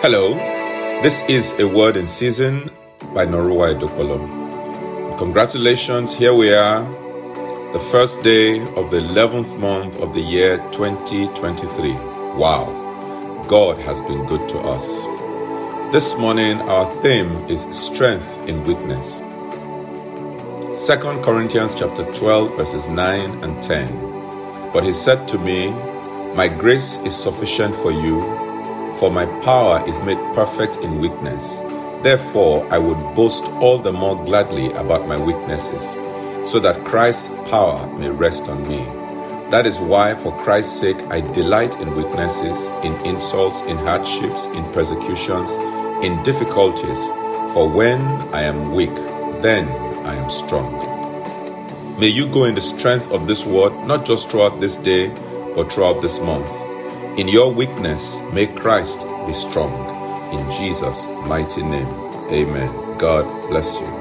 Hello, this is a word in season by Norua Edopolo. Congratulations, here we are, the first day of the 11th month of the year 2023. Wow, God has been good to us. This morning, our theme is strength in weakness. 2 Corinthians chapter 12, verses 9 and 10. But he said to me, My grace is sufficient for you for my power is made perfect in weakness. Therefore, I would boast all the more gladly about my weaknesses, so that Christ's power may rest on me. That is why, for Christ's sake, I delight in weaknesses, in insults, in hardships, in persecutions, in difficulties. For when I am weak, then I am strong. May you go in the strength of this word, not just throughout this day, but throughout this month. In your weakness, may Christ be strong. In Jesus' mighty name, amen. God bless you.